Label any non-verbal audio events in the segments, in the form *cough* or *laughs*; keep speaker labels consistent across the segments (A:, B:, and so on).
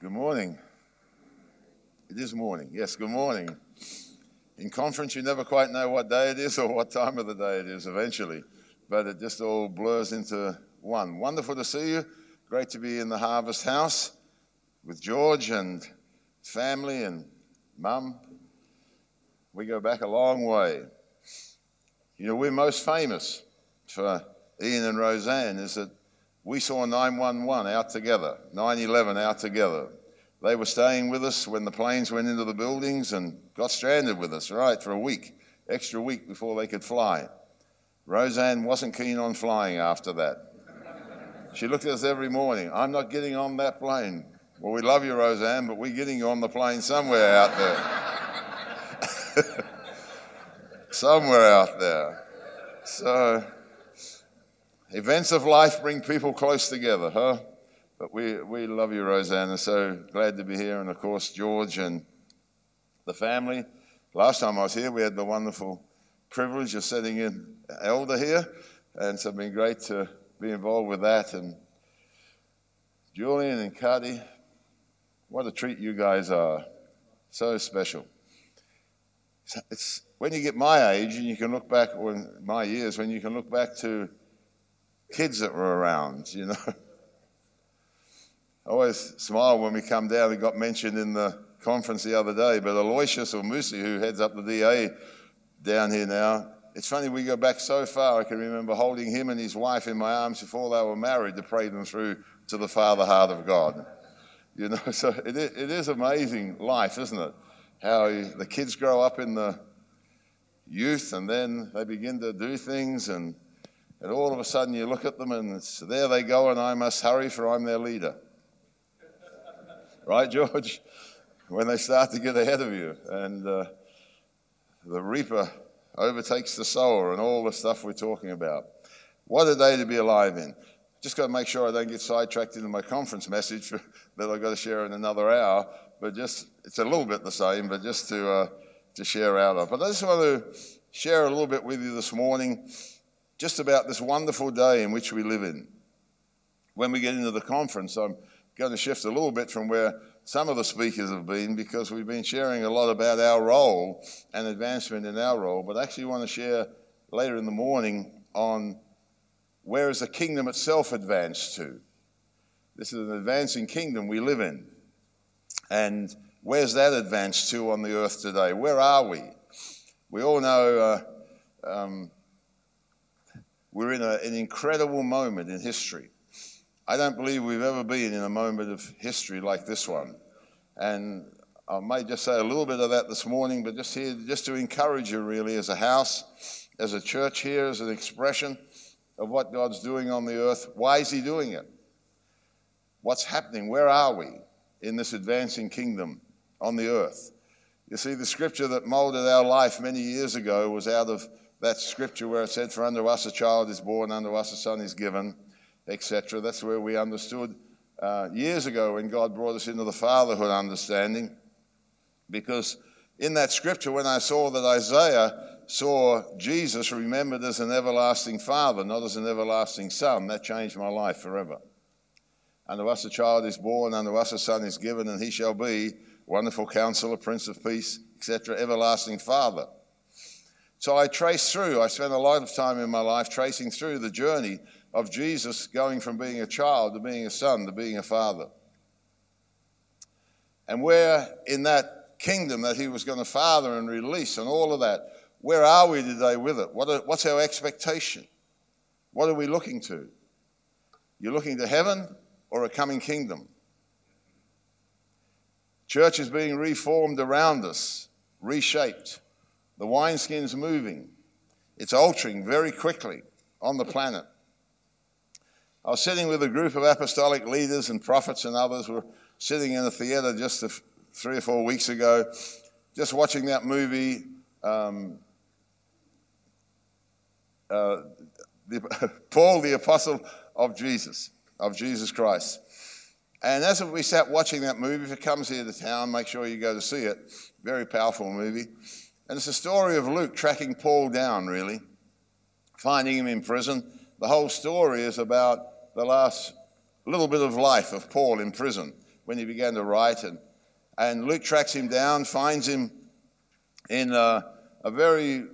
A: Good morning. It is morning. Yes, good morning. In conference, you never quite know what day it is or what time of the day it is eventually, but it just all blurs into one. Wonderful to see you. Great to be in the Harvest House with George and family and mum. We go back a long way. You know, we're most famous for Ian and Roseanne is that we saw 911 out together, 9 11 out together. They were staying with us when the planes went into the buildings and got stranded with us, right, for a week, extra week before they could fly. Roseanne wasn't keen on flying after that. She looked at us every morning. I'm not getting on that plane. Well, we love you, Roseanne, but we're getting you on the plane somewhere out there. *laughs* somewhere out there. So, Events of life bring people close together, huh? But we, we love you, Roseanne, so glad to be here. And of course, George and the family. Last time I was here, we had the wonderful privilege of sitting in elder here, and so it's been great to be involved with that. And Julian and Cuddy, what a treat you guys are. So special. It's when you get my age and you can look back, or my years, when you can look back to kids that were around, you know. I *laughs* always smile when we come down. It got mentioned in the conference the other day, but Aloysius or Musi, who heads up the DA down here now, it's funny we go back so far. I can remember holding him and his wife in my arms before they were married to pray them through to the Father heart of God. *laughs* You know, *laughs* so it is, it is amazing life, isn't it? How the kids grow up in the youth and then they begin to do things and and all of a sudden you look at them and there they go, and I must hurry for I'm their leader. right, George? When they start to get ahead of you, and uh, the reaper overtakes the sower, and all the stuff we're talking about. What a day to be alive in. Just got to make sure I don't get sidetracked into my conference message *laughs* that I've got to share in another hour. But just, it's a little bit the same, but just to, uh, to share out of. But I just want to share a little bit with you this morning just about this wonderful day in which we live in. When we get into the conference, I'm going to shift a little bit from where some of the speakers have been because we've been sharing a lot about our role and advancement in our role, but I actually want to share later in the morning on where is the kingdom itself advanced to. This is an advancing kingdom we live in. And where's that advanced to on the earth today? Where are we? We all know uh, um, we're in a, an incredible moment in history. I don't believe we've ever been in a moment of history like this one. And I may just say a little bit of that this morning, but just here, just to encourage you really as a house, as a church here, as an expression of what God's doing on the earth. Why is He doing it? What's happening? Where are we in this advancing kingdom on the earth? You see, the scripture that molded our life many years ago was out of that scripture where it said, For unto us a child is born, unto us a son is given, etc. That's where we understood uh, years ago when God brought us into the fatherhood understanding. Because in that scripture, when I saw that Isaiah saw Jesus remembered as an everlasting father, not as an everlasting son, that changed my life forever. Unto us a child is born, unto us a son is given, and he shall be wonderful counselor, prince of peace, etc., everlasting father. So I trace through, I spent a lot of time in my life tracing through the journey of Jesus going from being a child to being a son to being a father. And where in that kingdom that he was going to father and release and all of that, where are we today with it? What are, what's our expectation? What are we looking to? You're looking to heaven or a coming kingdom? Church is being reformed around us, reshaped. The wineskin's moving, it's altering very quickly on the planet. I was sitting with a group of apostolic leaders and prophets and others. We were sitting in a theater just three or four weeks ago, just watching that movie. Um, uh, the, *laughs* Paul, the apostle of Jesus, of Jesus Christ. And as we sat watching that movie, if it comes here to town, make sure you go to see it. Very powerful movie. And it's a story of Luke tracking Paul down, really, finding him in prison. The whole story is about the last little bit of life of Paul in prison when he began to write. And, and Luke tracks him down, finds him in a, a very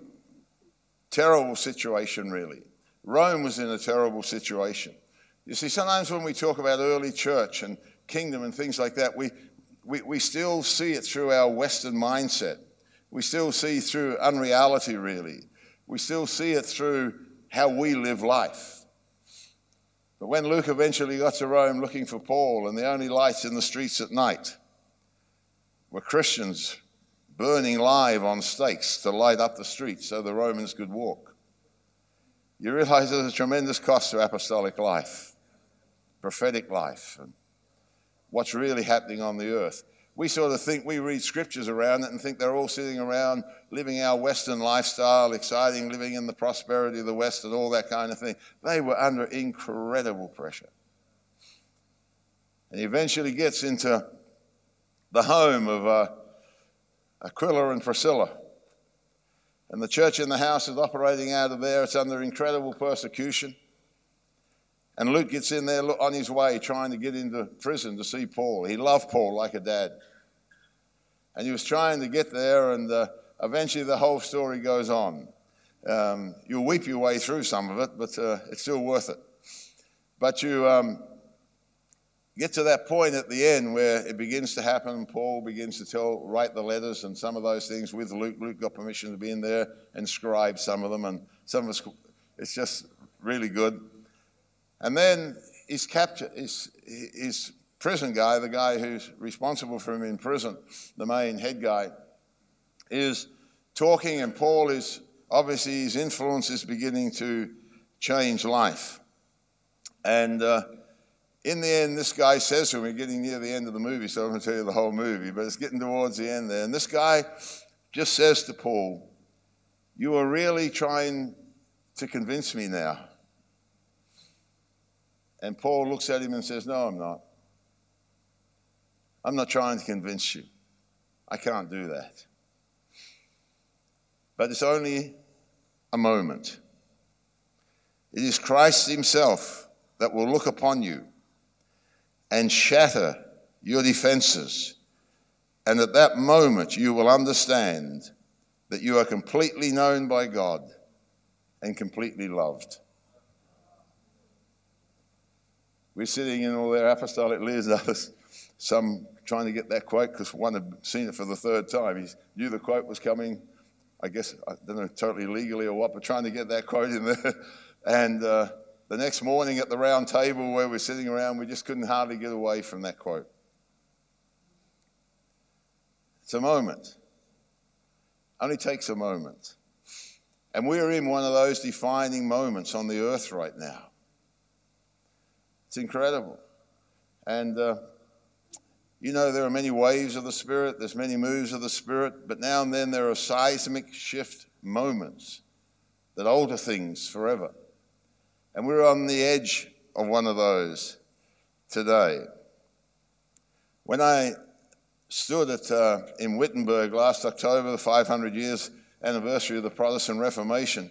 A: terrible situation, really. Rome was in a terrible situation. You see, sometimes when we talk about early church and kingdom and things like that, we, we, we still see it through our Western mindset. We still see through unreality, really. We still see it through how we live life. But when Luke eventually got to Rome looking for Paul, and the only lights in the streets at night were Christians burning live on stakes to light up the streets so the Romans could walk, you realize there's a tremendous cost to apostolic life, prophetic life, and what's really happening on the earth. We sort of think we read scriptures around it and think they're all sitting around living our Western lifestyle, exciting, living in the prosperity of the West and all that kind of thing. They were under incredible pressure. And he eventually gets into the home of uh, Aquila and Priscilla. And the church in the house is operating out of there. It's under incredible persecution. And Luke gets in there on his way trying to get into prison to see Paul. He loved Paul like a dad. And he was trying to get there, and uh, eventually the whole story goes on. Um, you'll weep your way through some of it, but uh, it's still worth it. But you um, get to that point at the end where it begins to happen. Paul begins to tell, write the letters and some of those things with Luke. Luke got permission to be in there and scribe some of them, and some of us, it's just really good. And then his capture, his, his prison guy, the guy who's responsible for him in prison, the main head guy, is talking, and Paul is obviously his influence is beginning to change life. And uh, in the end, this guy says to him, we're getting near the end of the movie, so I'm going to tell you the whole movie, but it's getting towards the end there. And this guy just says to Paul, You are really trying to convince me now and Paul looks at him and says, No, I'm not. I'm not trying to convince you. I can't do that. But it's only a moment. It is Christ Himself that will look upon you and shatter your defenses. And at that moment, you will understand that you are completely known by God and completely loved. We're sitting in all their apostolic leaders, *laughs* some trying to get that quote because one had seen it for the third time. He knew the quote was coming, I guess, I don't know, totally legally or what, but trying to get that quote in there. *laughs* And uh, the next morning at the round table where we're sitting around, we just couldn't hardly get away from that quote. It's a moment. Only takes a moment. And we're in one of those defining moments on the earth right now. It's incredible. And, uh, you know, there are many waves of the Spirit, there's many moves of the Spirit, but now and then there are seismic shift moments that alter things forever. And we're on the edge of one of those today. When I stood at, uh, in Wittenberg last October, the 500 years anniversary of the Protestant Reformation,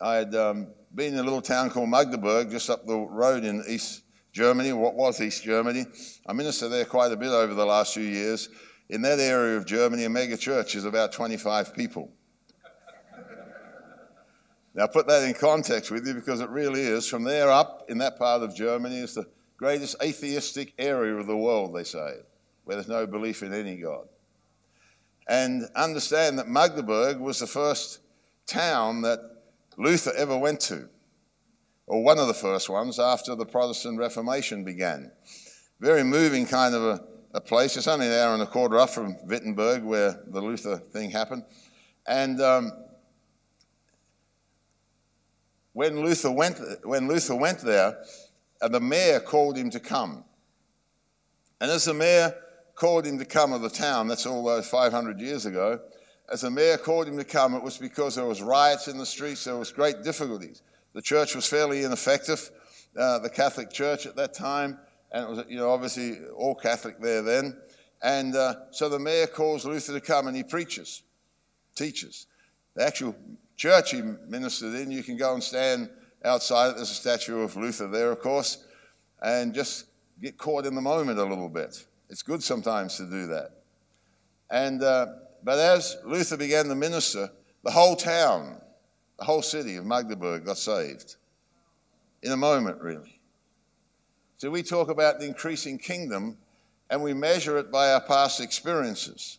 A: I had um, been in a little town called Magdeburg, just up the road in East Germany, what was East Germany. I ministered there quite a bit over the last few years. In that area of Germany, a mega church is about 25 people. now, put that in context with you because it really is. From there up in that part of Germany is the greatest atheistic area of the world, they say, where there's no belief in any God. And understand that Magdeburg was the first town that Luther ever went to or one of the first ones after the Protestant Reformation began. Very moving kind of a, a place. It's only an hour and a quarter up from Wittenberg, where the Luther thing happened. And um, when Luther went, when Luther went there, uh, the mayor called him to come. And as the mayor called him to come of the town, that's all those 500 years ago, as the mayor called him to come, it was because there was riots in the streets, there was great difficulties. The church was fairly ineffective, uh, the Catholic Church at that time, and it was, you know, obviously all Catholic there then. And uh, so the mayor calls Luther to come and he preaches, teaches. The actual church he ministered in, you can go and stand outside. There's a statue of Luther there, of course, and just get caught in the moment a little bit. It's good sometimes to do that. And, uh, but as Luther began to minister, the whole town, the whole city of Magdeburg got saved in a moment, really. So we talk about the increasing kingdom and we measure it by our past experiences.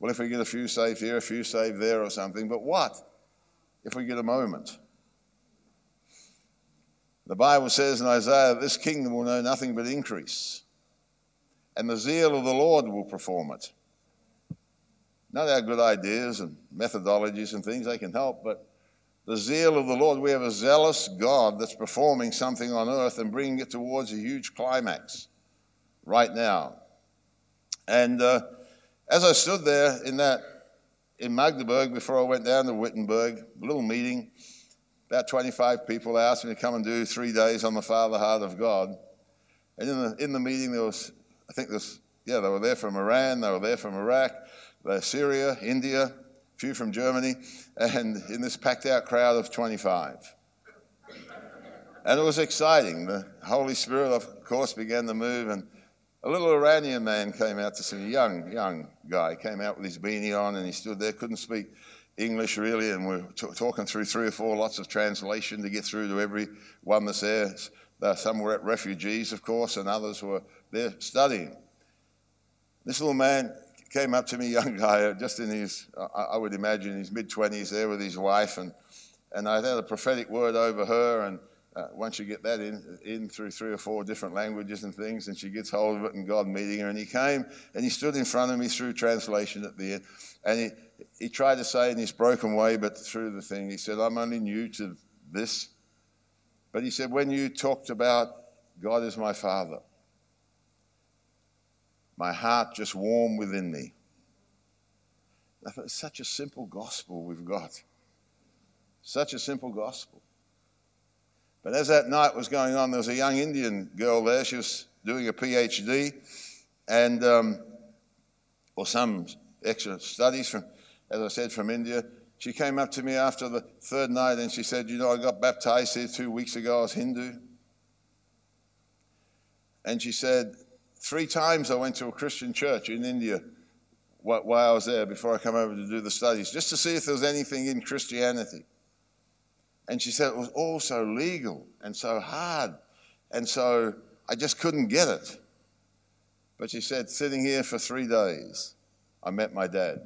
A: Well, if we get a few saved here, a few saved there, or something, but what if we get a moment? The Bible says in Isaiah, this kingdom will know nothing but increase, and the zeal of the Lord will perform it. Not our good ideas and methodologies and things, they can help, but the zeal of the Lord. We have a zealous God that's performing something on earth and bringing it towards a huge climax right now. And uh, as I stood there in that in Magdeburg before I went down to Wittenberg, a little meeting, about 25 people asked me to come and do three days on the Father Heart of God. And in the, in the meeting, there was, I think there's, yeah, they were there from Iran, they were there from Iraq, Syria, India, a few from Germany, and in this packed out crowd of 25. And it was exciting. The Holy Spirit, of course, began to move, and a little Iranian man came out to see me, young, young guy, came out with his beanie on, and he stood there, couldn't speak English really, and we are t- talking through three or four lots of translation to get through to every one that's there. Some were at refugees, of course, and others were there studying. This little man came up to me, young *laughs* guy, just in his, I would imagine, his mid 20s there with his wife, and, and I had a prophetic word over her, and uh, once you get that in, in through three or four different languages and things, and she gets hold of it, and God meeting her. And he came and he stood in front of me through translation at the end, and he, he tried to say in his broken way, but through the thing, he said, I'm only new to this. But he said, when you talked about God is my Father, my heart just warmed within me. I such a simple gospel we've got. Such a simple gospel. But as that night was going on, there was a young Indian girl there. She was doing a PhD and, um, or some extra studies from, as I said, from India. She came up to me after the third night and she said, You know, I got baptized here two weeks ago as Hindu. And she said, Three times I went to a Christian church in India while I was there before I come over to do the studies, just to see if there was anything in Christianity. And she said it was all so legal and so hard. And so I just couldn't get it. But she said, sitting here for three days, I met my dad.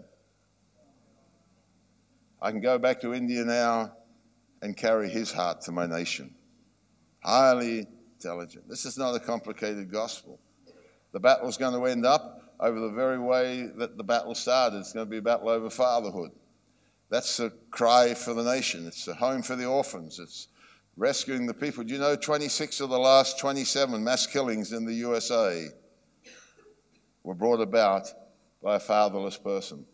A: I can go back to India now and carry his heart to my nation. Highly intelligent. This is not a complicated gospel. The battle is going to end up over the very way that the battle started. It's going to be a battle over fatherhood. That's a cry for the nation. It's a home for the orphans. It's rescuing the people. Do you know 26 of the last 27 mass killings in the USA were brought about by a fatherless person?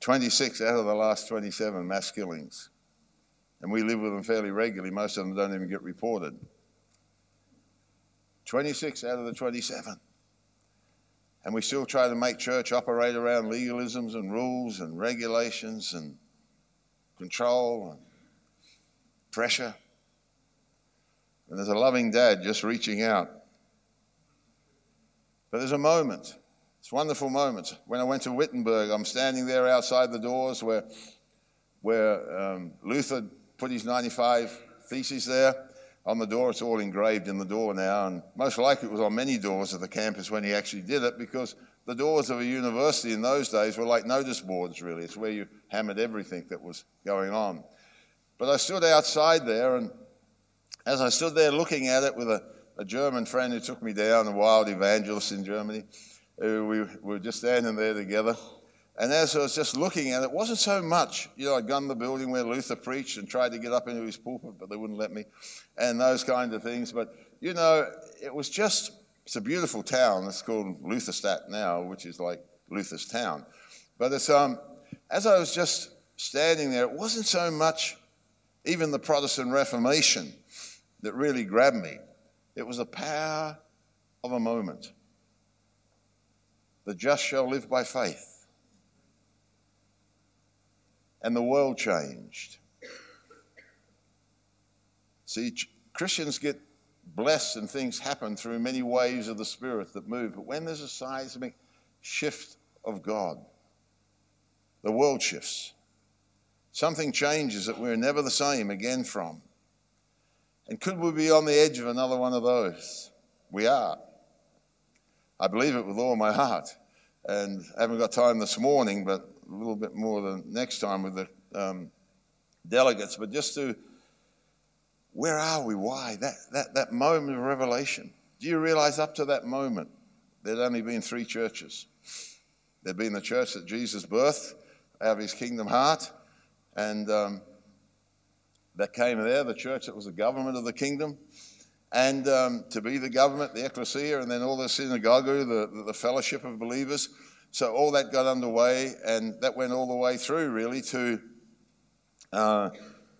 A: 26 out of the last 27 mass killings. And we live with them fairly regularly. Most of them don't even get reported. 26 out of the 27. And we still try to make church operate around legalisms and rules and regulations and control and pressure. And there's a loving dad just reaching out. But there's a moment. It's a wonderful moment. When I went to Wittenberg, I'm standing there outside the doors where, where um, Luther put his 95 theses there on the door. It's all engraved in the door now, and most likely it was on many doors of the campus when he actually did it because the doors of a university in those days were like notice boards, really. It's where you hammered everything that was going on. But I stood outside there, and as I stood there looking at it with a, a German friend who took me down, a wild evangelist in Germany, we were just standing there together. And as I was just looking at it, it wasn't so much, you know, I'd gone to the building where Luther preached and tried to get up into his pulpit, but they wouldn't let me, and those kinds of things. But, you know, it was just, it's a beautiful town. It's called Lutherstadt now, which is like Luther's town. But it's, um, as I was just standing there, it wasn't so much even the Protestant Reformation that really grabbed me. It was the power of a moment. The just shall live by faith and the world changed. See, Christians get blessed and things happen through many waves of the Spirit that move. But when there's a seismic shift of God, the world shifts. Something changes that we're never the same again from. And could we be on the edge of another one of those? We are. I believe it with all my heart. And I haven't got time this morning, but a little bit more than next time with the um, delegates. But just to, where are we? Why? That, that, that moment of revelation. Do you realize up to that moment, there'd only been three churches? There'd been the church that Jesus birthed out of his kingdom heart, and um, that came there, the church that was the government of the kingdom. And um, to be the government, the ecclesia, and then all the synagogue, the, the fellowship of believers. So all that got underway, and that went all the way through, really, to uh,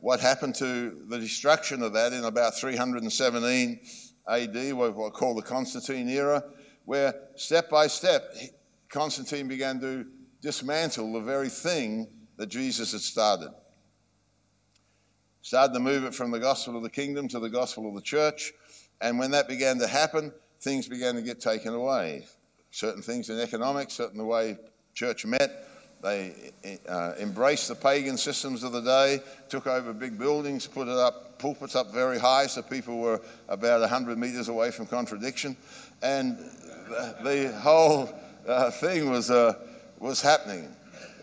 A: what happened to the destruction of that in about 317 AD, what we call the Constantine era, where step by step, Constantine began to dismantle the very thing that Jesus had started. Started to move it from the gospel of the kingdom to the gospel of the church. And when that began to happen, things began to get taken away. Certain things in economics, certain the way church met. They uh, embraced the pagan systems of the day, took over big buildings, put it up, pulpits up very high so people were about 100 meters away from contradiction. And the, the whole uh, thing was, uh, was happening.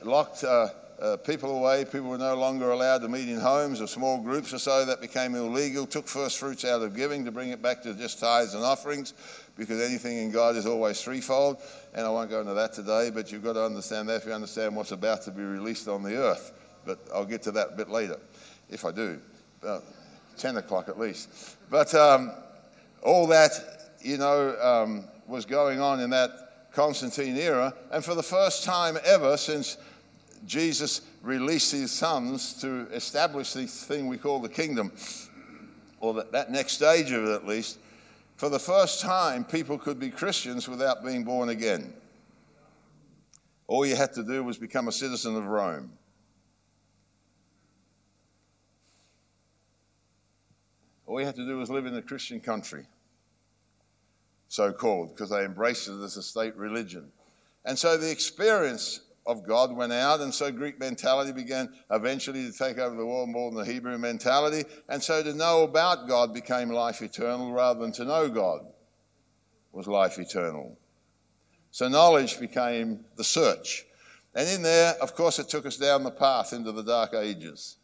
A: Locked uh, uh, people away. People were no longer allowed to meet in homes or small groups or so. That became illegal. Took first fruits out of giving to bring it back to just tithes and offerings because anything in God is always threefold. And I won't go into that today, but you've got to understand that if you understand what's about to be released on the earth. But I'll get to that a bit later, if I do. Uh, 10 o'clock at least. But um, all that, you know, um, was going on in that Constantine era. And for the first time ever since Jesus released his sons to establish this thing we call the kingdom, or that, that next stage of it at least, for the first time, people could be Christians without being born again. All you had to do was become a citizen of Rome. All you had to do was live in a Christian country, so called, because they embraced it as a state religion. And so the experience of God went out, and so Greek mentality began eventually to take over the world more than the Hebrew mentality. And so to know about God became life eternal rather than to know God was life eternal. So knowledge became the search. And in there, of course, it took us down the path into the dark ages.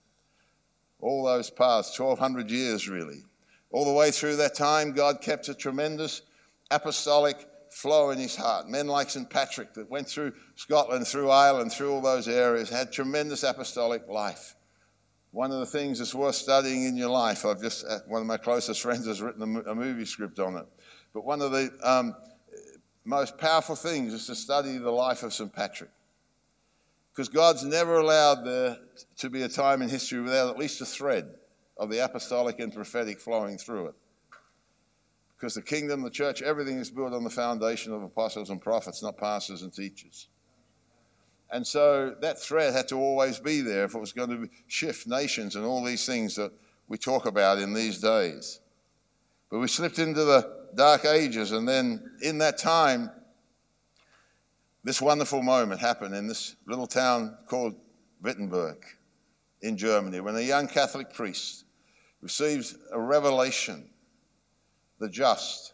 A: All those paths, 1200 years really. All the way through that time, God kept a tremendous apostolic flow in his heart. Men like St. Patrick that went through Scotland, through Ireland, through all those areas, had tremendous apostolic life. One of the things that's worth studying in your life, I've just, uh, one of my closest *laughs* friends has written a, movie script on it. But one of the um, most powerful things is to study the life of St. Patrick. Because God's never allowed there to be a time in history without at least a thread of the apostolic and prophetic flowing through it. Because the kingdom, the church, everything is built on the foundation of apostles and prophets, not pastors and teachers. And so that threat had to always be there if it was going to shift nations and all these things that we talk about in these days. But we slipped into the dark ages, and then in that time, this wonderful moment happened in this little town called Wittenberg in Germany when a young Catholic priest received a revelation the just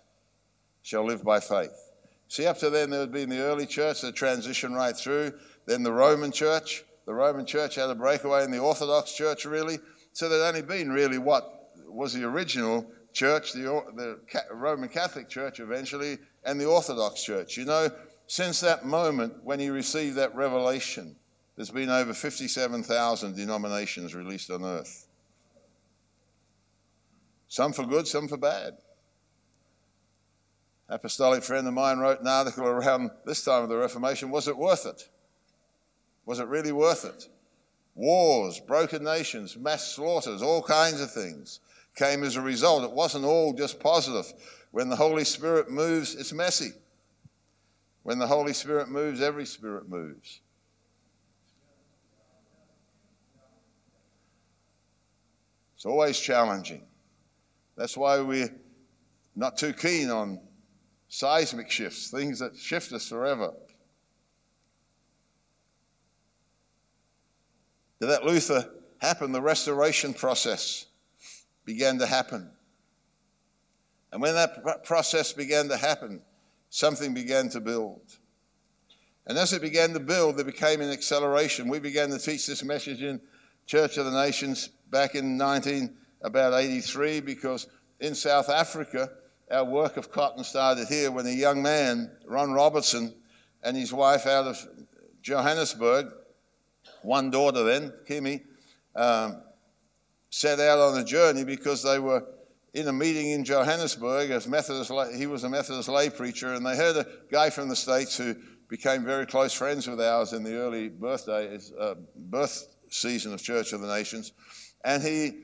A: shall live by faith. See, up to then, there had been the early church, the transition right through, then the Roman church. The Roman church had a breakaway in the Orthodox church, really. So there'd only been really what was the original church, the, the Roman Catholic Church eventually, and the Orthodox Church. You know, since that moment when he received that revelation, there's been over 57,000 denominations released on earth. Some for good, some for bad apostolic friend of mine wrote an article around this time of the Reformation. Was it worth it? Was it really worth it? Wars, broken nations, mass slaughters, all kinds of things came as a result. It wasn't all just positive. When the Holy Spirit moves, it's messy. When the Holy Spirit moves, every spirit moves. It's always challenging. That's why we're not too keen on seismic shifts, things that shift us forever. Did that Luther happen? The restoration process began to happen. And when that process began to happen, something began to build. And as it began to build, there became an acceleration. We began to teach this message in Church of the Nations back in 19 about 83 because in South Africa, our work of cotton started here when a young man, Ron Robertson, and his wife out of Johannesburg, one daughter then, Kimmy, um, set out on a journey because they were in a meeting in Johannesburg as Methodist. He was a Methodist lay preacher, and they heard a guy from the states who became very close friends with ours in the early birthday, uh, birth season of Church of the Nations, and he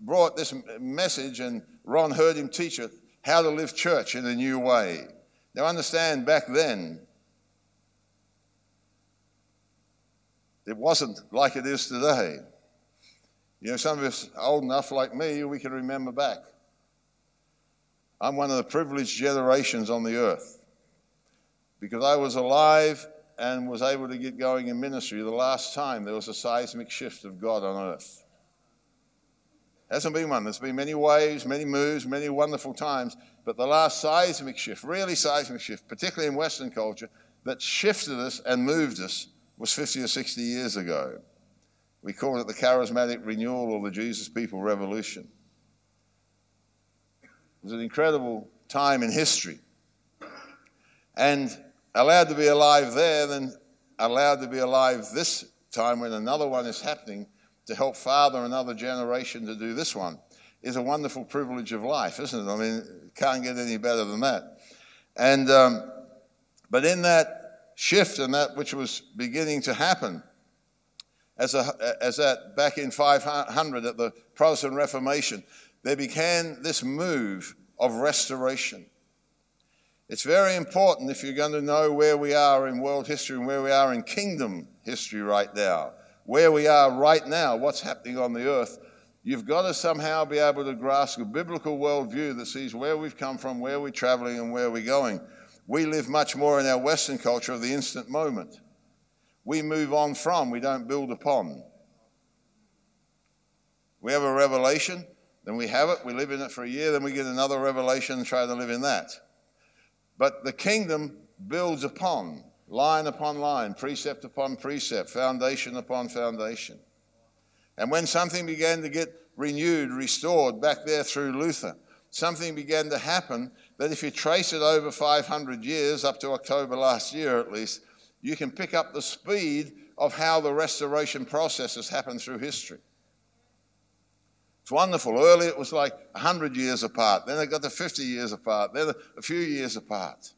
A: brought this message, and Ron heard him teach it how to live church in a new way. Now, understand, back then, it wasn't like it is today. You know, some of us old enough, like me, we can remember back. I'm one of the privileged generations on the earth because I was alive and was able to get going in ministry the last time there was a seismic shift of God on earth. Hasn't been one. There's been many waves, many moves, many wonderful times, but the last seismic shift, really seismic shift, particularly in Western culture, that shifted us and moved us was 50 or 60 years ago. We call it the charismatic renewal or the Jesus people revolution. It was an incredible time in history. And allowed to be alive there, then allowed to be alive this time when another one is happening to help father another generation to do this one is a wonderful privilege of life, isn't it? I mean, can't get any better than that. And um, but in that shift and that which was beginning to happen, as, a, as that back in 500 at the Protestant Reformation, there began this move of restoration. It's very important if you're going to know where we are in world history and where we are in kingdom history right now, where we are right now, what's happening on the earth. You've got to somehow be able to grasp a biblical worldview that sees where we've come from, where we're traveling, and where we're going. We live much more in our Western culture of the instant moment. We move on from, we don't build upon. We have a revelation, then we have it, we live in it for a year, then we get another revelation and try to live in that. But the kingdom builds upon, line upon line, precept upon precept, foundation upon foundation. And when something began to get renewed, restored back there through Luther, something began to happen that if you trace it over 500 years, up to October last year at least, you can pick up the speed of how the restoration process has happened through history. It's wonderful. Early it was like 100 years apart. Then it got to 50 years apart. Then a few years apart.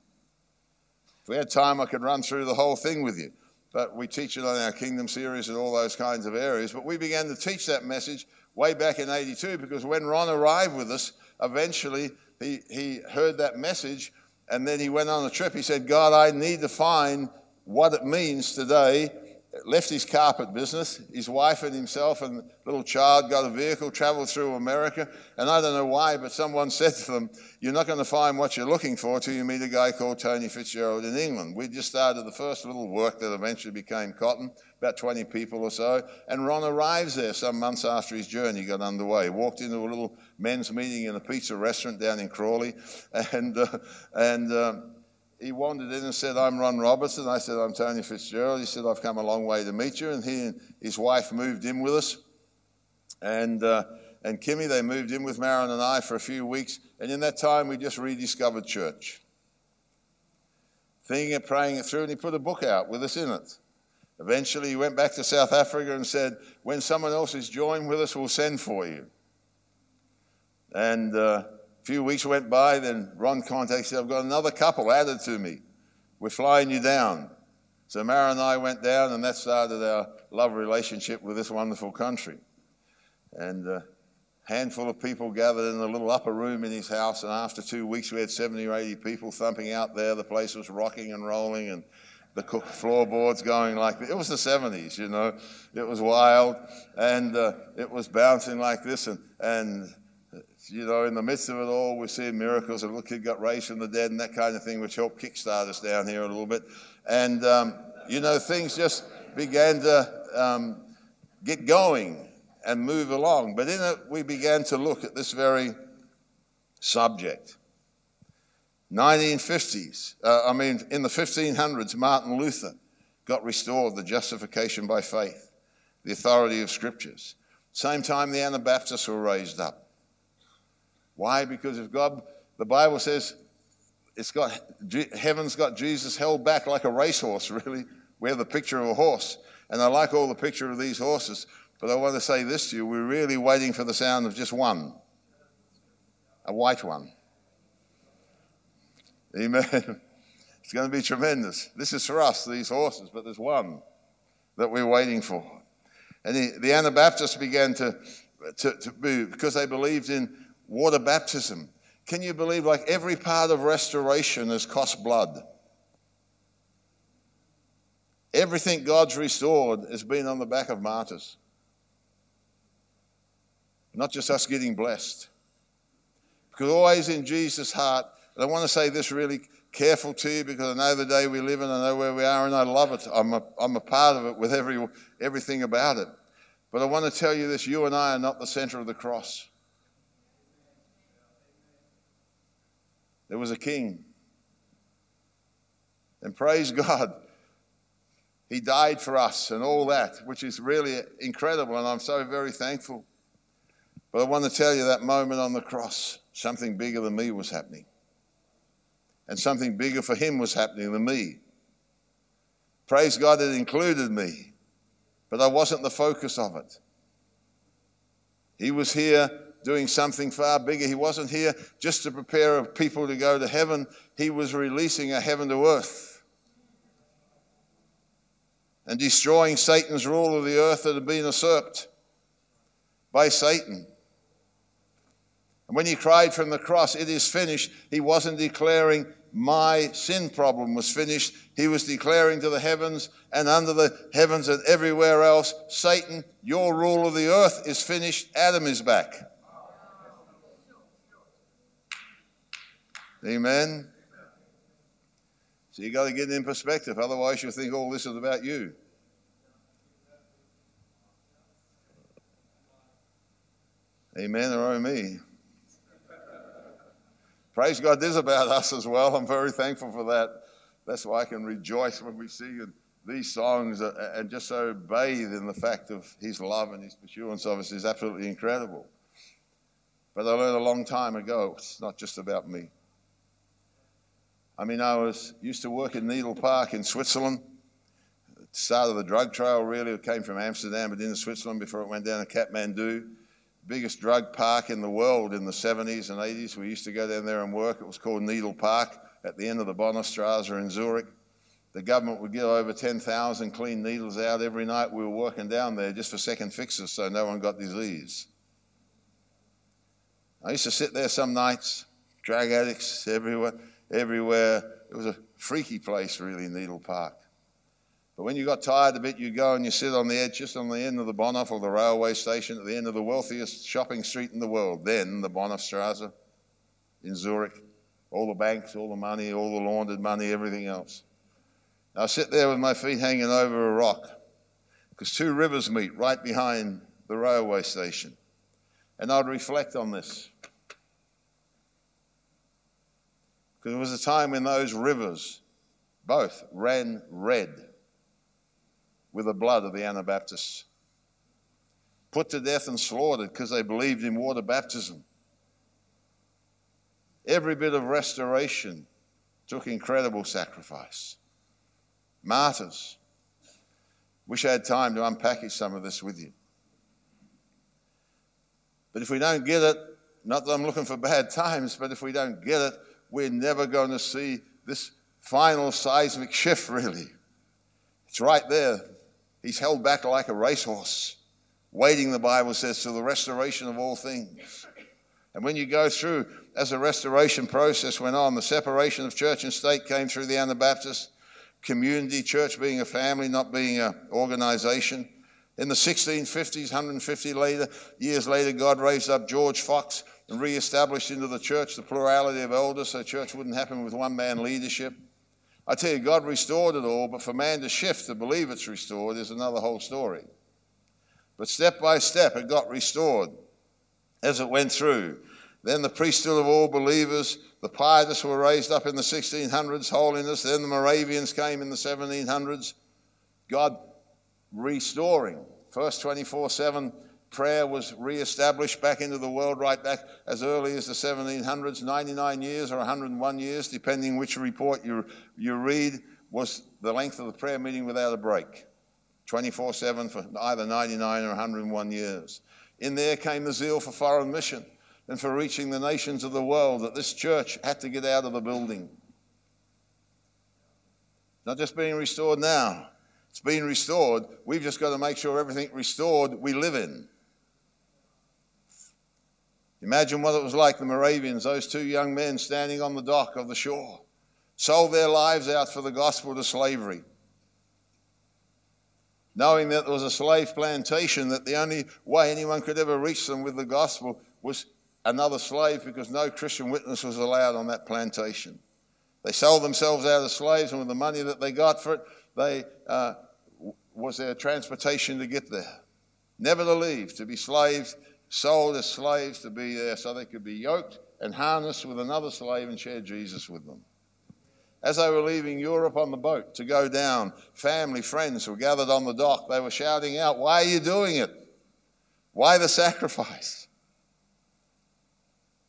A: If we had time, I could run through the whole thing with you. But we teach it on our Kingdom series and all those kinds of areas. But we began to teach that message way back in 82 because when Ron arrived with us, eventually he, he heard that message and then he went on a trip. He said, God, I need to find what it means today left his carpet business. His wife and himself and little child got a vehicle, traveled through America. And I don't know why, but someone *laughs* said to them, You're not going to find what you're looking for till you meet a guy called Tony Fitzgerald in England. We just started the first little work that eventually became Cotton, about 20 people or so. And Ron arrives there some months after his journey got underway. Walked into a little men's meeting in a pizza restaurant down in Crawley. *laughs* And, uh, and, um, he wandered in and said, I'm Ron Robertson. I said, I'm Tony Fitzgerald. He said, I've come a long way to meet you. And he and his wife moved in with us. And, uh, and Kimmy, they moved in with Marin and I for a few weeks. And in that time, we just rediscovered church. Thinking and praying it through, and he put a book out with us in it. Eventually, he went back to South Africa and said, When someone else is joined with us, we'll send for you. And uh, a few weeks went by, then Ron contacted said, I've got another couple added to me. We're flying you down. So Mara and I went down, and that started our love relationship with this wonderful country. And a handful of people gathered in a little upper room in his house, and after two weeks, we had 70 or 80 people thumping out there. The place was rocking and rolling, and the floorboards going like it was the 70s, you know. It was wild, and uh, it was bouncing like this, and, and you know, in the midst of it all, we're seeing miracles. A little kid got raised from the dead and that kind of thing, which helped kickstart us down here a little bit. And, um, you know, things just began to um, get going and move along. But in it, we began to look at this very subject. 1950s, uh, I mean, in the 1500s, Martin Luther got restored the justification by faith, the authority of scriptures. Same time, the Anabaptists were raised up. Why? Because if God, the Bible says, it's got heaven's got Jesus held back like a racehorse, *laughs* really. We have the picture of a horse. And I like all the picture of these horses, but I want to say this to you we're really waiting for the sound of just one a white one. Amen. *laughs* It's going to be tremendous. This is for us, these horses, but there's one that we're waiting for. And the, the Anabaptists began to, to, to move because they believed in water baptism. Can you believe, like every part of restoration has cost blood? Everything God's restored has been on the back of martyrs. Not just us getting blessed. Because always in Jesus' heart, and I want to say this really careful to you because I know the day we live in, I know where we are, and I love it. I'm a, I'm a part of it with every, everything about it. But I want to tell you this you and I are not the center of the cross. There was a king. And praise God, he died for us and all that, which is really incredible, and I'm so very thankful. But I want to tell you that moment on the cross, something bigger than me was happening. And something bigger for him was happening than me. Praise God, it included me, but I wasn't the focus of it. He was here doing something far bigger. He wasn't here just to prepare people to go to heaven, he was releasing a heaven to earth and destroying Satan's rule of the earth that had been usurped by Satan. And when he cried from the cross, It is finished, he wasn't declaring my sin problem was finished. He was declaring to the heavens and under the heavens and everywhere else, Satan, your rule of the earth is finished. Adam is back. Amen. So you got to get it in perspective. Otherwise, you'll think all this is about you. Amen or oh me. Praise God, this is about us as well. I'm very thankful for that. That's why I can rejoice when we sing these songs and just so bathe in the fact of His love and His pursuance of us is absolutely incredible. But I learned a long time ago, it's not just about me. I mean, I was used to work in Needle Park in Switzerland. The start of the drug trail really it came from Amsterdam, but into Switzerland before it went down to Kathmandu. Biggest drug park in the world in the 70s and 80s. We used to go down there and work. It was called Needle Park at the end of the Bahnhofstrasse in Zurich. The government would get over 10,000 clean needles out every night. We were working down there just for second fixes so no one got disease. I used to sit there some nights, drug addicts everywhere everywhere. It was a freaky place, really, Needle Park. But when you got tired of it, you'd go and you sit on the edge, just on the end of the Bahnhof or the railway station at the end of the wealthiest shopping street in the world, then the Bahnhofstrasse in Zurich. All the banks, all the money, all the laundered money, everything else. I sit there with my feet hanging over a rock because two rivers meet right behind the railway station. And I'd reflect on this. Because there was a time when those rivers both ran red with the blood of the Anabaptists, put to death and slaughtered because they believed in water baptism. Every bit of restoration took incredible sacrifice. Martyrs. Wish I had time to unpackage some of this with you. But if we don't get it, not that I'm looking for bad *laughs* times, but if we don't get it, we're never going to see this final seismic shift, really. It's right there. He's held back like a racehorse, waiting, the Bible says, to the restoration of all things. And when you go through, as the restoration process went on, the separation of church and state came through the Anabaptist community, church being a family, not being an organization. In the 1650s, 150 later, years later, God raised up George Fox and re-established into the church the plurality of elders so church wouldn't happen with one man leadership. I tell you, God restored it all, but for man to shift to believe it's restored is another whole story. But step by step, it got restored as it went through. Then the priesthood of all believers, the pietists were raised up in the 1600s, holiness. Then the Moravians came in the 1700s. God restoring. First 24 7 prayer was re-established back into the world right back as early as the 1700s 99 years or 101 years depending which report you, you read was the length of the prayer meeting without a break 24-7 for either 99 or 101 years in there came the zeal for foreign mission and for reaching the nations of the world that this church had to get out of the building not just being restored now it's being restored. We've just got to make sure everything restored we live in. Imagine what it was like, the Moravians, those two young men standing on the dock of the shore, sold their lives out for the gospel to slavery. Knowing that there was a slave plantation, that the only way anyone could ever reach them with the gospel was another slave because no Christian witness was allowed on that plantation. They sold themselves out as slaves, and with the money that they got for it, they uh, was their transportation to get there. Never to leave, to be slaves sold as slaves to be there so they could be yoked and harnessed with another slave and share Jesus with them. As they were leaving Europe on the boat to go down, family, friends were gathered on the dock. They were shouting out, Why are you doing it? Why the sacrifice?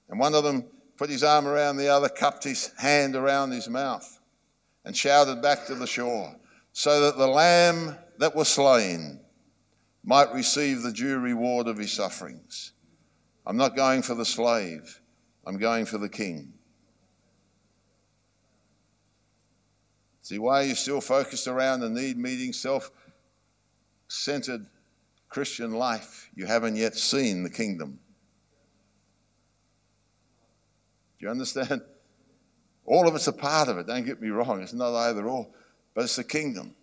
A: And one of them put his arm around the other, cupped his hand around his mouth, and shouted back to the shore, So that the lamb that was slain might receive the due reward of his sufferings. I'm not going for the slave, I'm going for the king. See, why are you still focused around the need meeting, self centered Christian life? You haven't yet seen the kingdom. Do you understand? All of it's a part of it, don't get me wrong. It's not either or, but it's the kingdom.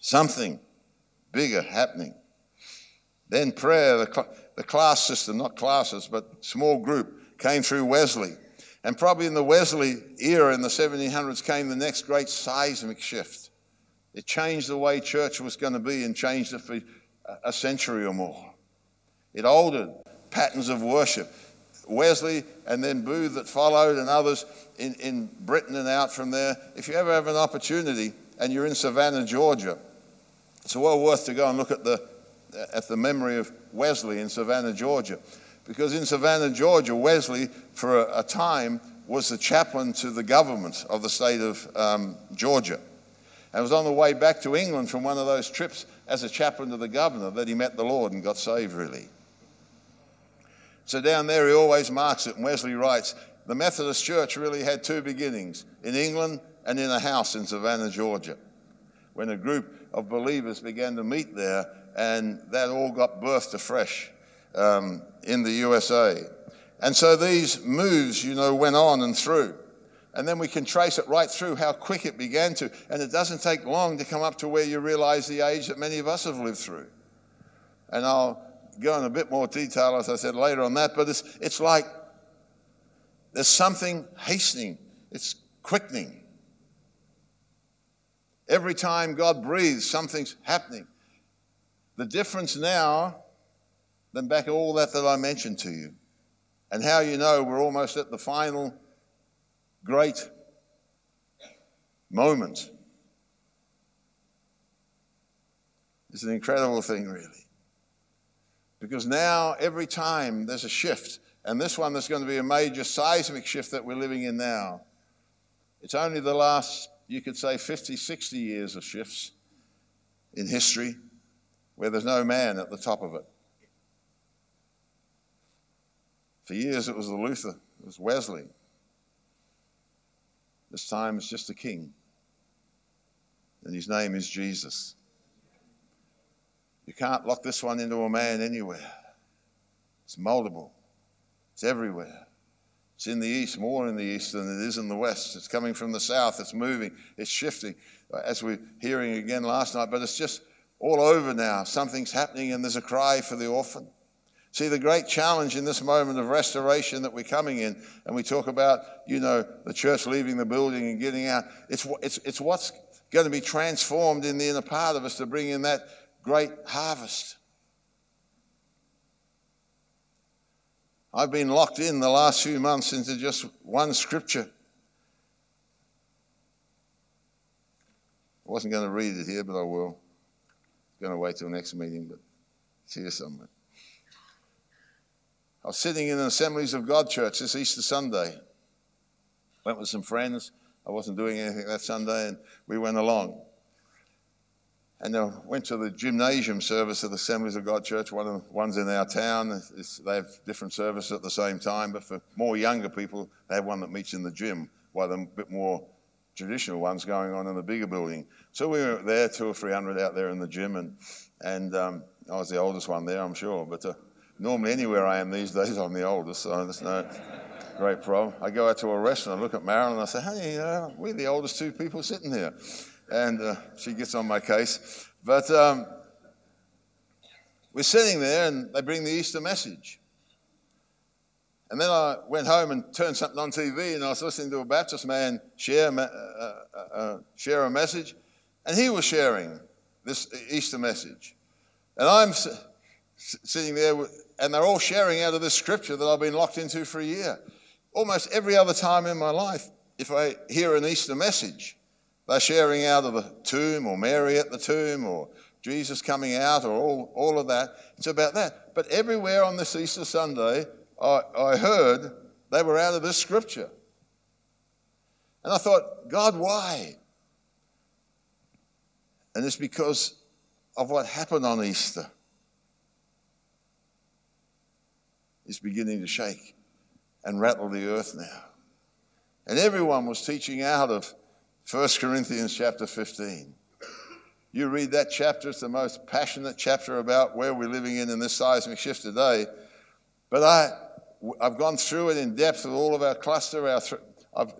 A: Something bigger happening. Then prayer, the, cl- the class system, not classes, but small group, came through Wesley. And probably in the Wesley era in the 1700s came the next great seismic shift. It changed the way church was going to be and changed it for a century or more. It altered patterns of worship. Wesley and then Booth that followed and others in, in Britain and out from there. If you ever have an opportunity and you're in Savannah, Georgia, it's well worth to go and look at the, at the memory of Wesley in Savannah, Georgia. Because in Savannah, Georgia, Wesley, for a, a time, was the chaplain to the government of the state of um, Georgia. And was on the way back to England from one of those trips as a chaplain to the governor that he met the Lord and got saved, really. So down there, he always marks it, and Wesley writes The Methodist Church really had two beginnings in England and in a house in Savannah, Georgia when a group of believers began to meet there, and that all got birthed afresh um, in the USA. And so these moves, you know, went on and through. And then we can trace it right through how quick it began to. And it doesn't take long to come up to where you realize the age that many of us have lived through. And I'll go in a bit more detail, as I said later on that, but it's, it's like there's something hastening, it's quickening. Every time God breathes, something's happening. The difference now than back all that that I mentioned to you, and how you know we're almost at the final great moment. It's an incredible thing, really. Because now, every time there's a shift, and this one there's going to be a major seismic shift that we're living in now. It's only the last you could say 50, 60 years of shifts in history where there's no man at the top of it. For years it was the Luther, it was Wesley. This time it's just a king, and his name is Jesus. You can't lock this one into a man anywhere. It's moldable, it's everywhere. It's in the east, more in the east than it is in the west. It's coming from the south, it's moving, it's shifting, as we're hearing again last night. But it's just all over now. Something's happening, and there's a cry for the orphan. See, the great challenge in this moment of restoration that we're coming in, and we talk about, you know, the church leaving the building and getting out, it's, it's, it's what's going to be transformed in the inner part of us to bring in that great harvest. I've been locked in the last few months into just one scripture. I wasn't going to read it here, but I will. I'm going to wait till next meeting, but it's here somewhere. I was sitting in an Assemblies of God church this Easter Sunday. Went with some friends. I wasn't doing anything that Sunday, and we went along. And I went to the gymnasium service of the Assemblies of God Church, one of the ones in our town. It's, they have different services at the same time, but for more younger people, they have one that meets in the gym, while the bit more traditional ones going on in the bigger building. So we were there, two or three hundred out there in the gym, and, and um, I was the oldest one there, I'm sure. But uh, normally, anywhere I am these *laughs* days, I'm the oldest, so there's no great problem. I go out to a restaurant, I look at Marilyn, and I say, hey, uh, we're the oldest two people sitting here. And uh, she gets on my case. But um, we're sitting there, and they bring the Easter message. And then I went home and turned something on TV, and I was listening to a Baptist man share, uh, uh, uh, share a message, and he was sharing this Easter message. And I'm s- sitting there, and they're all sharing out of this scripture that I've been locked into for a year. Almost every other time in my life, if I hear an Easter message, they're sharing out of the tomb, or Mary at the tomb, or Jesus coming out, or all, all of that. It's about that. But everywhere on this Easter Sunday, I, I heard they were out of this scripture. And I thought, God, why? And it's because of what happened on Easter. It's beginning to shake and rattle the earth now. And everyone was teaching out of 1 Corinthians chapter 15. You read that chapter, it's the most passionate chapter about where we're living in in this seismic shift today. But I, I've gone through it in depth with all of our cluster. Our th-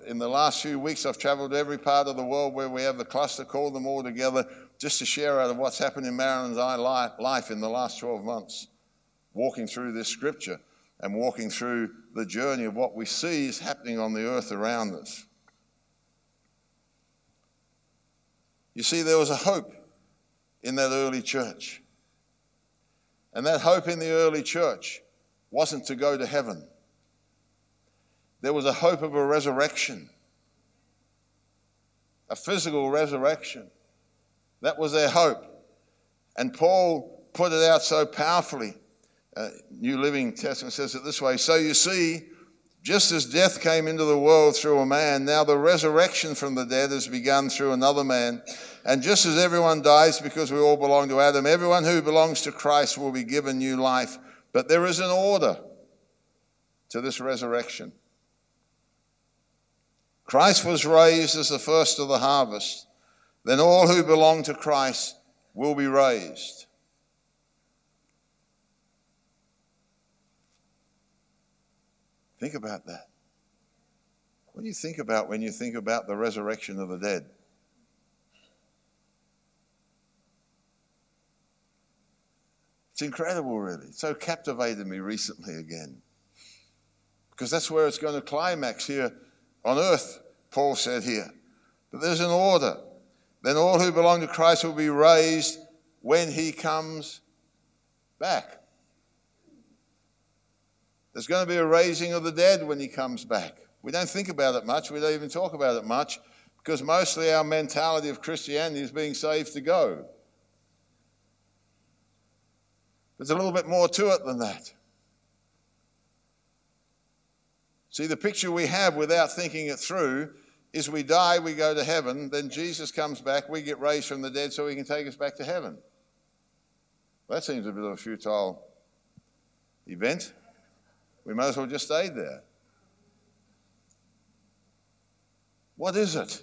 A: in the last few weeks, I've traveled to every part of the world where we have the cluster, called them all together just to share out of what's happened in Marilyn's life in the last 12 months, walking through this scripture and walking through the journey of what we see is happening on the earth around us. You see, there was a hope in that early church. And that hope in the early church wasn't to go to heaven. There was a hope of a resurrection, a physical resurrection. That was their hope. And Paul put it out so powerfully. Uh, New Living Testament says it this way So you see, just as death came into the world through a man, now the resurrection from the dead has begun through another man. And just as everyone dies because we all belong to Adam, everyone who belongs to Christ will be given new life. But there is an order to this resurrection. Christ was raised as the first of the harvest. Then all who belong to Christ will be raised. Think about that. What do you think about when you think about the resurrection of the dead? It's incredible, really. It so captivated me recently again. Because that's where it's going to climax here on earth, Paul said here. But there's an order. Then all who belong to Christ will be raised when he comes back. There's going to be a raising of the dead when he comes back. We don't think about it much. We don't even talk about it much because mostly our mentality of Christianity is being saved to go. There's a little bit more to it than that. See, the picture we have without thinking it through is we die, we go to heaven, then Jesus comes back, we get raised from the dead so he can take us back to heaven. That seems a bit of a futile event. We might as well just stay there. What is it?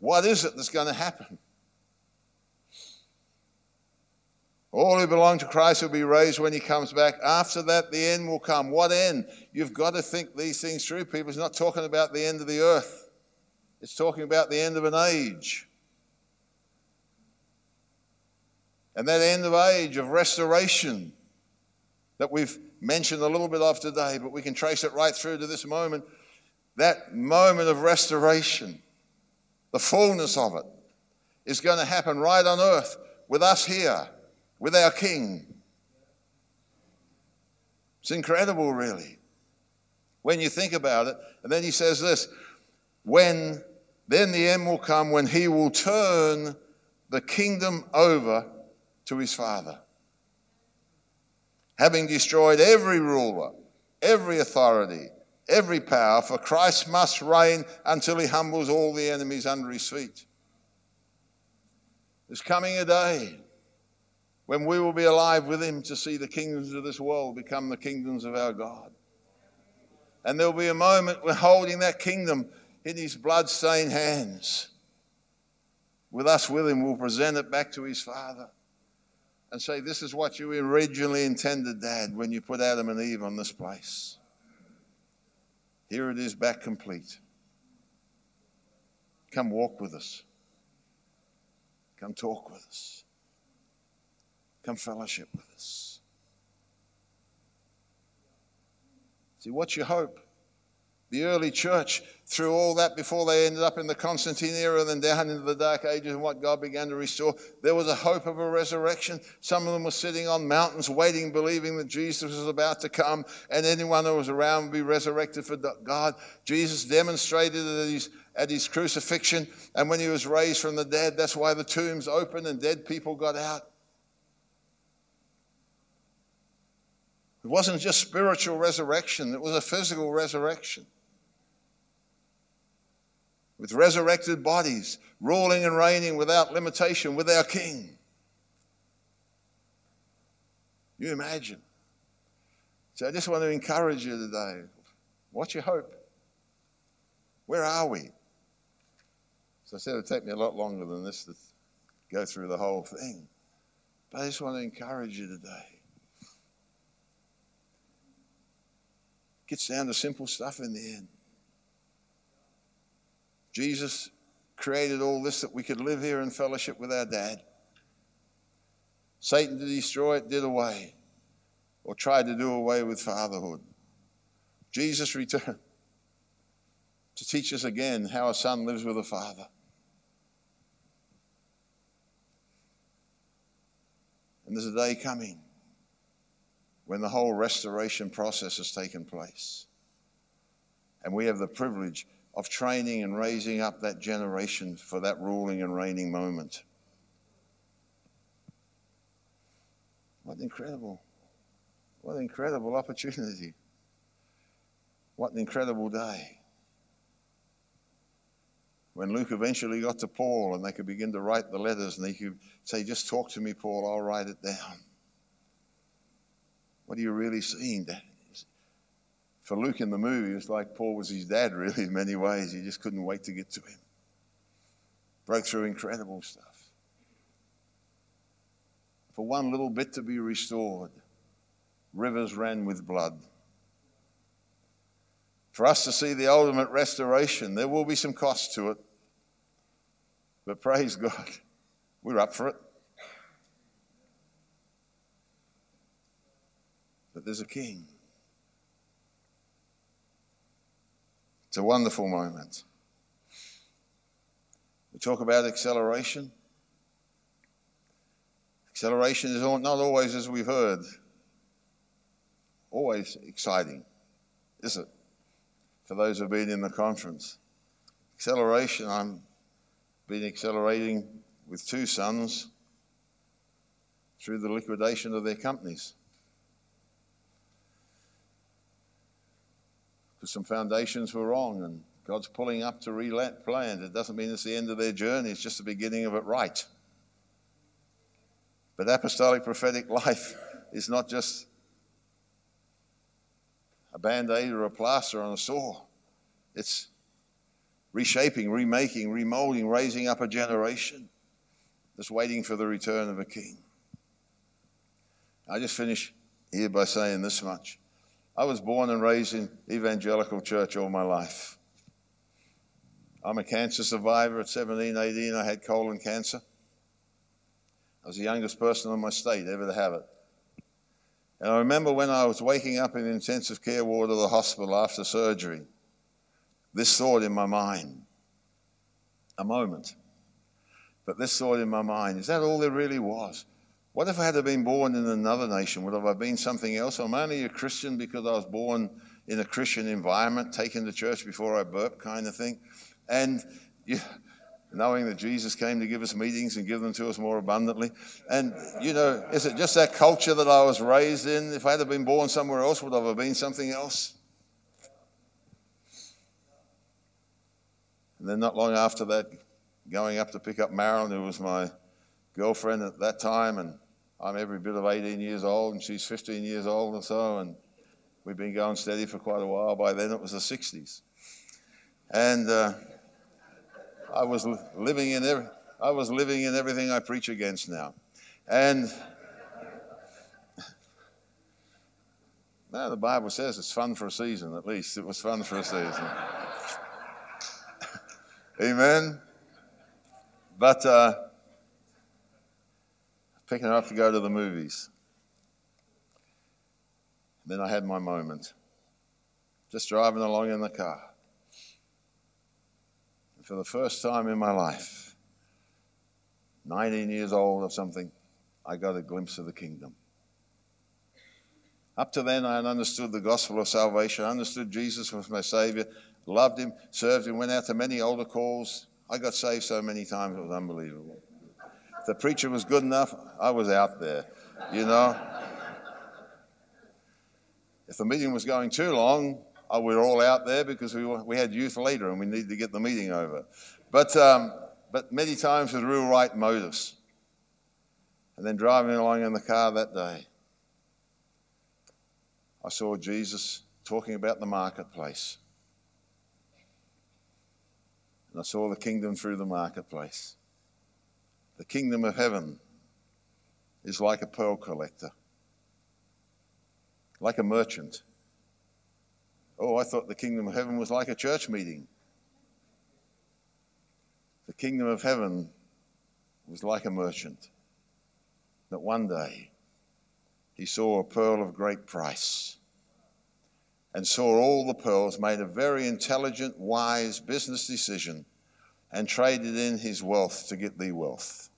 A: What is it that's going to happen? All who belong to Christ will be raised when he comes back. After that, the end will come. What end? You've got to think these things through, people. It's not talking about the end of the earth, it's talking about the end of an age. And that end of age of restoration that we've mentioned a little bit of today, but we can trace it right through to this moment. That moment of restoration, the fullness of it, is going to happen right on earth with us here, with our King. It's incredible, really, when you think about it. And then he says this when then the end will come when he will turn the kingdom over to his Father. Having destroyed every ruler, every authority, every power, for Christ must reign until he humbles all the enemies under his feet. There's coming a day when we will be alive with him to see the kingdoms of this world become the kingdoms of our God. And there'll be a moment we're holding that kingdom in his blood-stained hands. With us with him, we'll present it back to his father and say, This is what you originally intended, Dad, when you put Adam and Eve on this place. Here it is back complete. Come walk with us. Come talk with us. Come fellowship with us. See, what's your hope? The early church, through all that before they ended up in the Constantine era and then down into the Dark Ages and what God began to restore, there was a hope of a resurrection. Some of them were sitting on mountains waiting, believing that Jesus was about to come and anyone who was around would be resurrected for God. Jesus demonstrated it at his, at his crucifixion and when he was raised from the dead. That's why the tombs opened and dead people got out. It wasn't just spiritual resurrection, it was a physical resurrection. With resurrected bodies, ruling and reigning without limitation with our King. You imagine. So I just want to encourage you today. What's your hope? Where are we? So I said it'd take me a lot longer than this to go through the whole thing. But I just want to encourage you today. It Gets down to simple stuff in the end. Jesus created all this that we could live here in fellowship with our dad. Satan to destroy it did away or tried to do away with fatherhood. Jesus returned *laughs* to teach us again how a son lives with a father. And there's a day coming when the whole restoration process has taken place. And we have the privilege of training and raising up that generation for that ruling and reigning moment. What an incredible, what incredible opportunity. What an incredible day. When Luke eventually got to Paul and they could begin to write the letters and he could say, Just talk to me, Paul, I'll write it down. What are you really seeing? For Luke in the movie, it was like Paul was his dad, *laughs* really, in many ways. He just couldn't wait to get to him. Broke through incredible stuff. For one little bit to be restored, rivers ran with blood. For us to see the ultimate restoration, there will be some cost to it. But praise God, *laughs* we're up for it. But there's a king. It's a wonderful moment. We talk about acceleration. Acceleration is not always, as we've heard, always exciting, is it? For those who've been in the conference. Acceleration, I'm been accelerating with two sons through the liquidation of their companies. Because some foundations were wrong and God's pulling up to replant. It doesn't mean it's the end of their journey, it's just the beginning of it right. But apostolic prophetic *laughs* life is not just a band aid or a plaster on a sore, it's reshaping, remaking, remolding, raising up a generation that's waiting for the return of a king. I just finish here by saying this much. I was born and raised in evangelical church all my life. I'm a cancer survivor. At 17, 18, I had colon cancer. I was the youngest person in my state ever to have it. And I remember when I was waking up in the intensive care ward of the hospital after surgery, this thought in my mind a moment. But this thought in my mind is that all there really was? What if I had been born in another nation? Would I have been something else? I'm only a Christian because I was born in a Christian environment, taken to church before I burp, kind of thing. And you, *laughs* knowing that Jesus came to give us meetings and give them to us more abundantly. And, you know, is it just that culture that I was raised in? If I had been born somewhere else, would I have been something else? And then, not long after that, going up to pick up Marilyn, who was my girlfriend at that time, and I'm every bit of 18 years old, and she's 15 years old or so, and we've been going steady for quite a while. By then, it was the 60s. And, uh, I was living in every, I was living in everything I preach against now. And now the Bible says it's fun for a season, at least. It was fun for a season. *laughs* Amen. But uh, picking up to go to the movies. Then I had my moment. Just driving along in the car And for the first time in my life, 19 years old or something, I got a glimpse of the kingdom. Up to then, I had understood the gospel of salvation, I understood Jesus was my Savior, loved Him, served Him, went out to many altar calls. I got saved so many times, it was unbelievable. The preacher was good enough, I was out there, you know. If the meeting was going too long, oh, we're all out there because we, we had youth later and we needed to get the meeting over. But, um, but many times with real right motives. And then driving along in the car that day, I saw Jesus talking about the marketplace. And I saw the kingdom through the marketplace. The kingdom of heaven is like a pearl collector, like a merchant Oh, I thought the kingdom of heaven was like a church meeting. The kingdom of heaven was like a merchant that one day he saw a pearl of great price and saw all the pearls, made a very intelligent, wise business decision, and traded in his wealth to get thee wealth.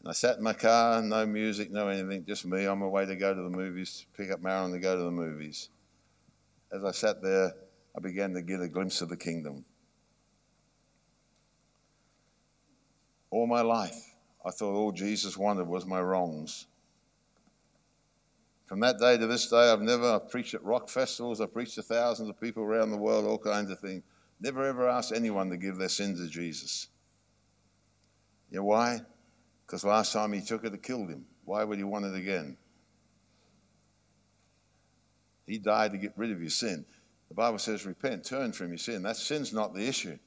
A: And I sat in my car, no music, no anything, just me on my way to go to the movies, pick up Marilyn to go to the movies. As I sat there, I began to get a glimpse of the kingdom. All my life, I thought all Jesus wanted was my wrongs. From that day to this day, I've never preached at rock festivals, I've preached to thousands of people around the world, all kinds of things. Never ever asked anyone to give their sins to Jesus. You know why? Because last time he took it, it killed him. Why would he want it again? He died to get rid of your sin. The Bible says, repent, turn from your sin. That sin's not the issue.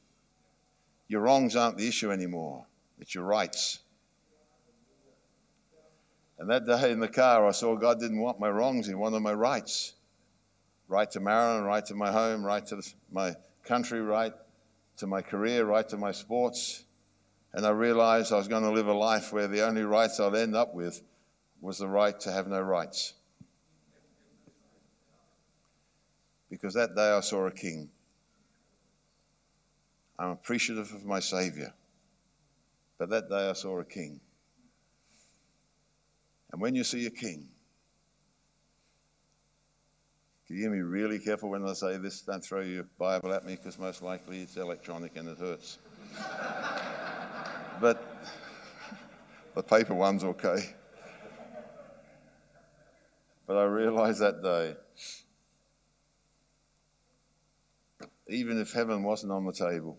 A: Your wrongs aren't the issue anymore, it's your rights. And that day in the car, I saw God didn't want my wrongs, He wanted my rights. Right to Marilyn, right to my home, right to my country, right to my career, right to my sports. And I realized I was going to live a life where the only rights I'd end up with was the right to have no rights. Because that day I saw a king. I'm appreciative of my Savior. But that day I saw a king. And when you see a king, can you hear me really careful when I say this? Don't throw your Bible at me because most likely it's electronic and it hurts. *laughs* but the paper one's okay. But I realized that day, even if heaven wasn't on the table,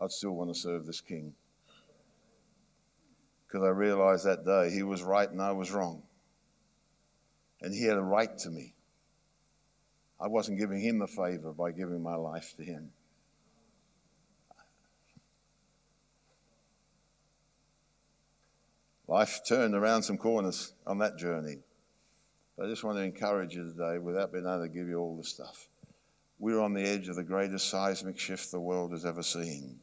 A: I'd still want to serve this king. Because I realized that day he was right and I was wrong. And he had a right to me. I wasn't giving him the favor by giving my life to him. Life turned around some corners on that journey. But I just want to encourage you today, without being able to give you all the stuff. We're on the edge of the greatest seismic shift the world has ever seen.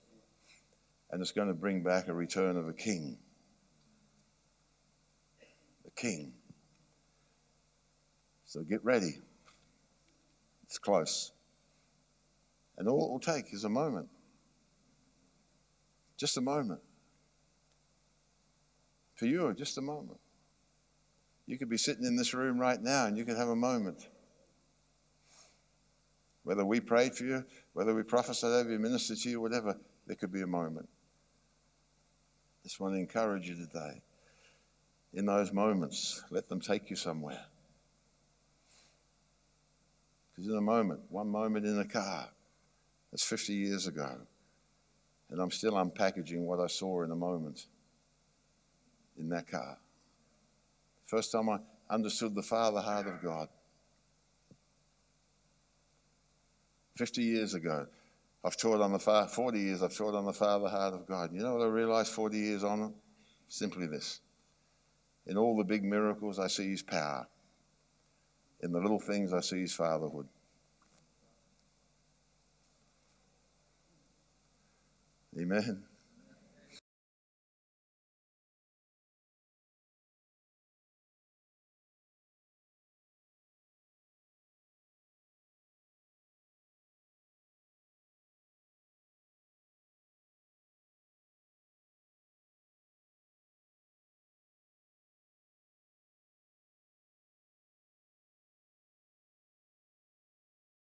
A: and it's going to bring back a return of a king. King. So get ready. It's close. And all it will take is a moment. Just a moment. For you, just a moment. You could be sitting in this room right now and you could have a moment. Whether we prayed for you, whether we prophesied over you, ministered to you, whatever, there could be a moment. I Just want to encourage you today. In those moments, let them take you somewhere. Because in a moment, one moment in a car, that's 50 years ago. And I'm still unpackaging what I saw in a moment in that car. First time I understood the Father heart of God. 50 years ago, I've taught on the far, 40 years, I've taught on the Father heart of God. You know what I realized 40 years on? Simply this. In all the big miracles, I see His power. In the little things, I see His fatherhood. Amen.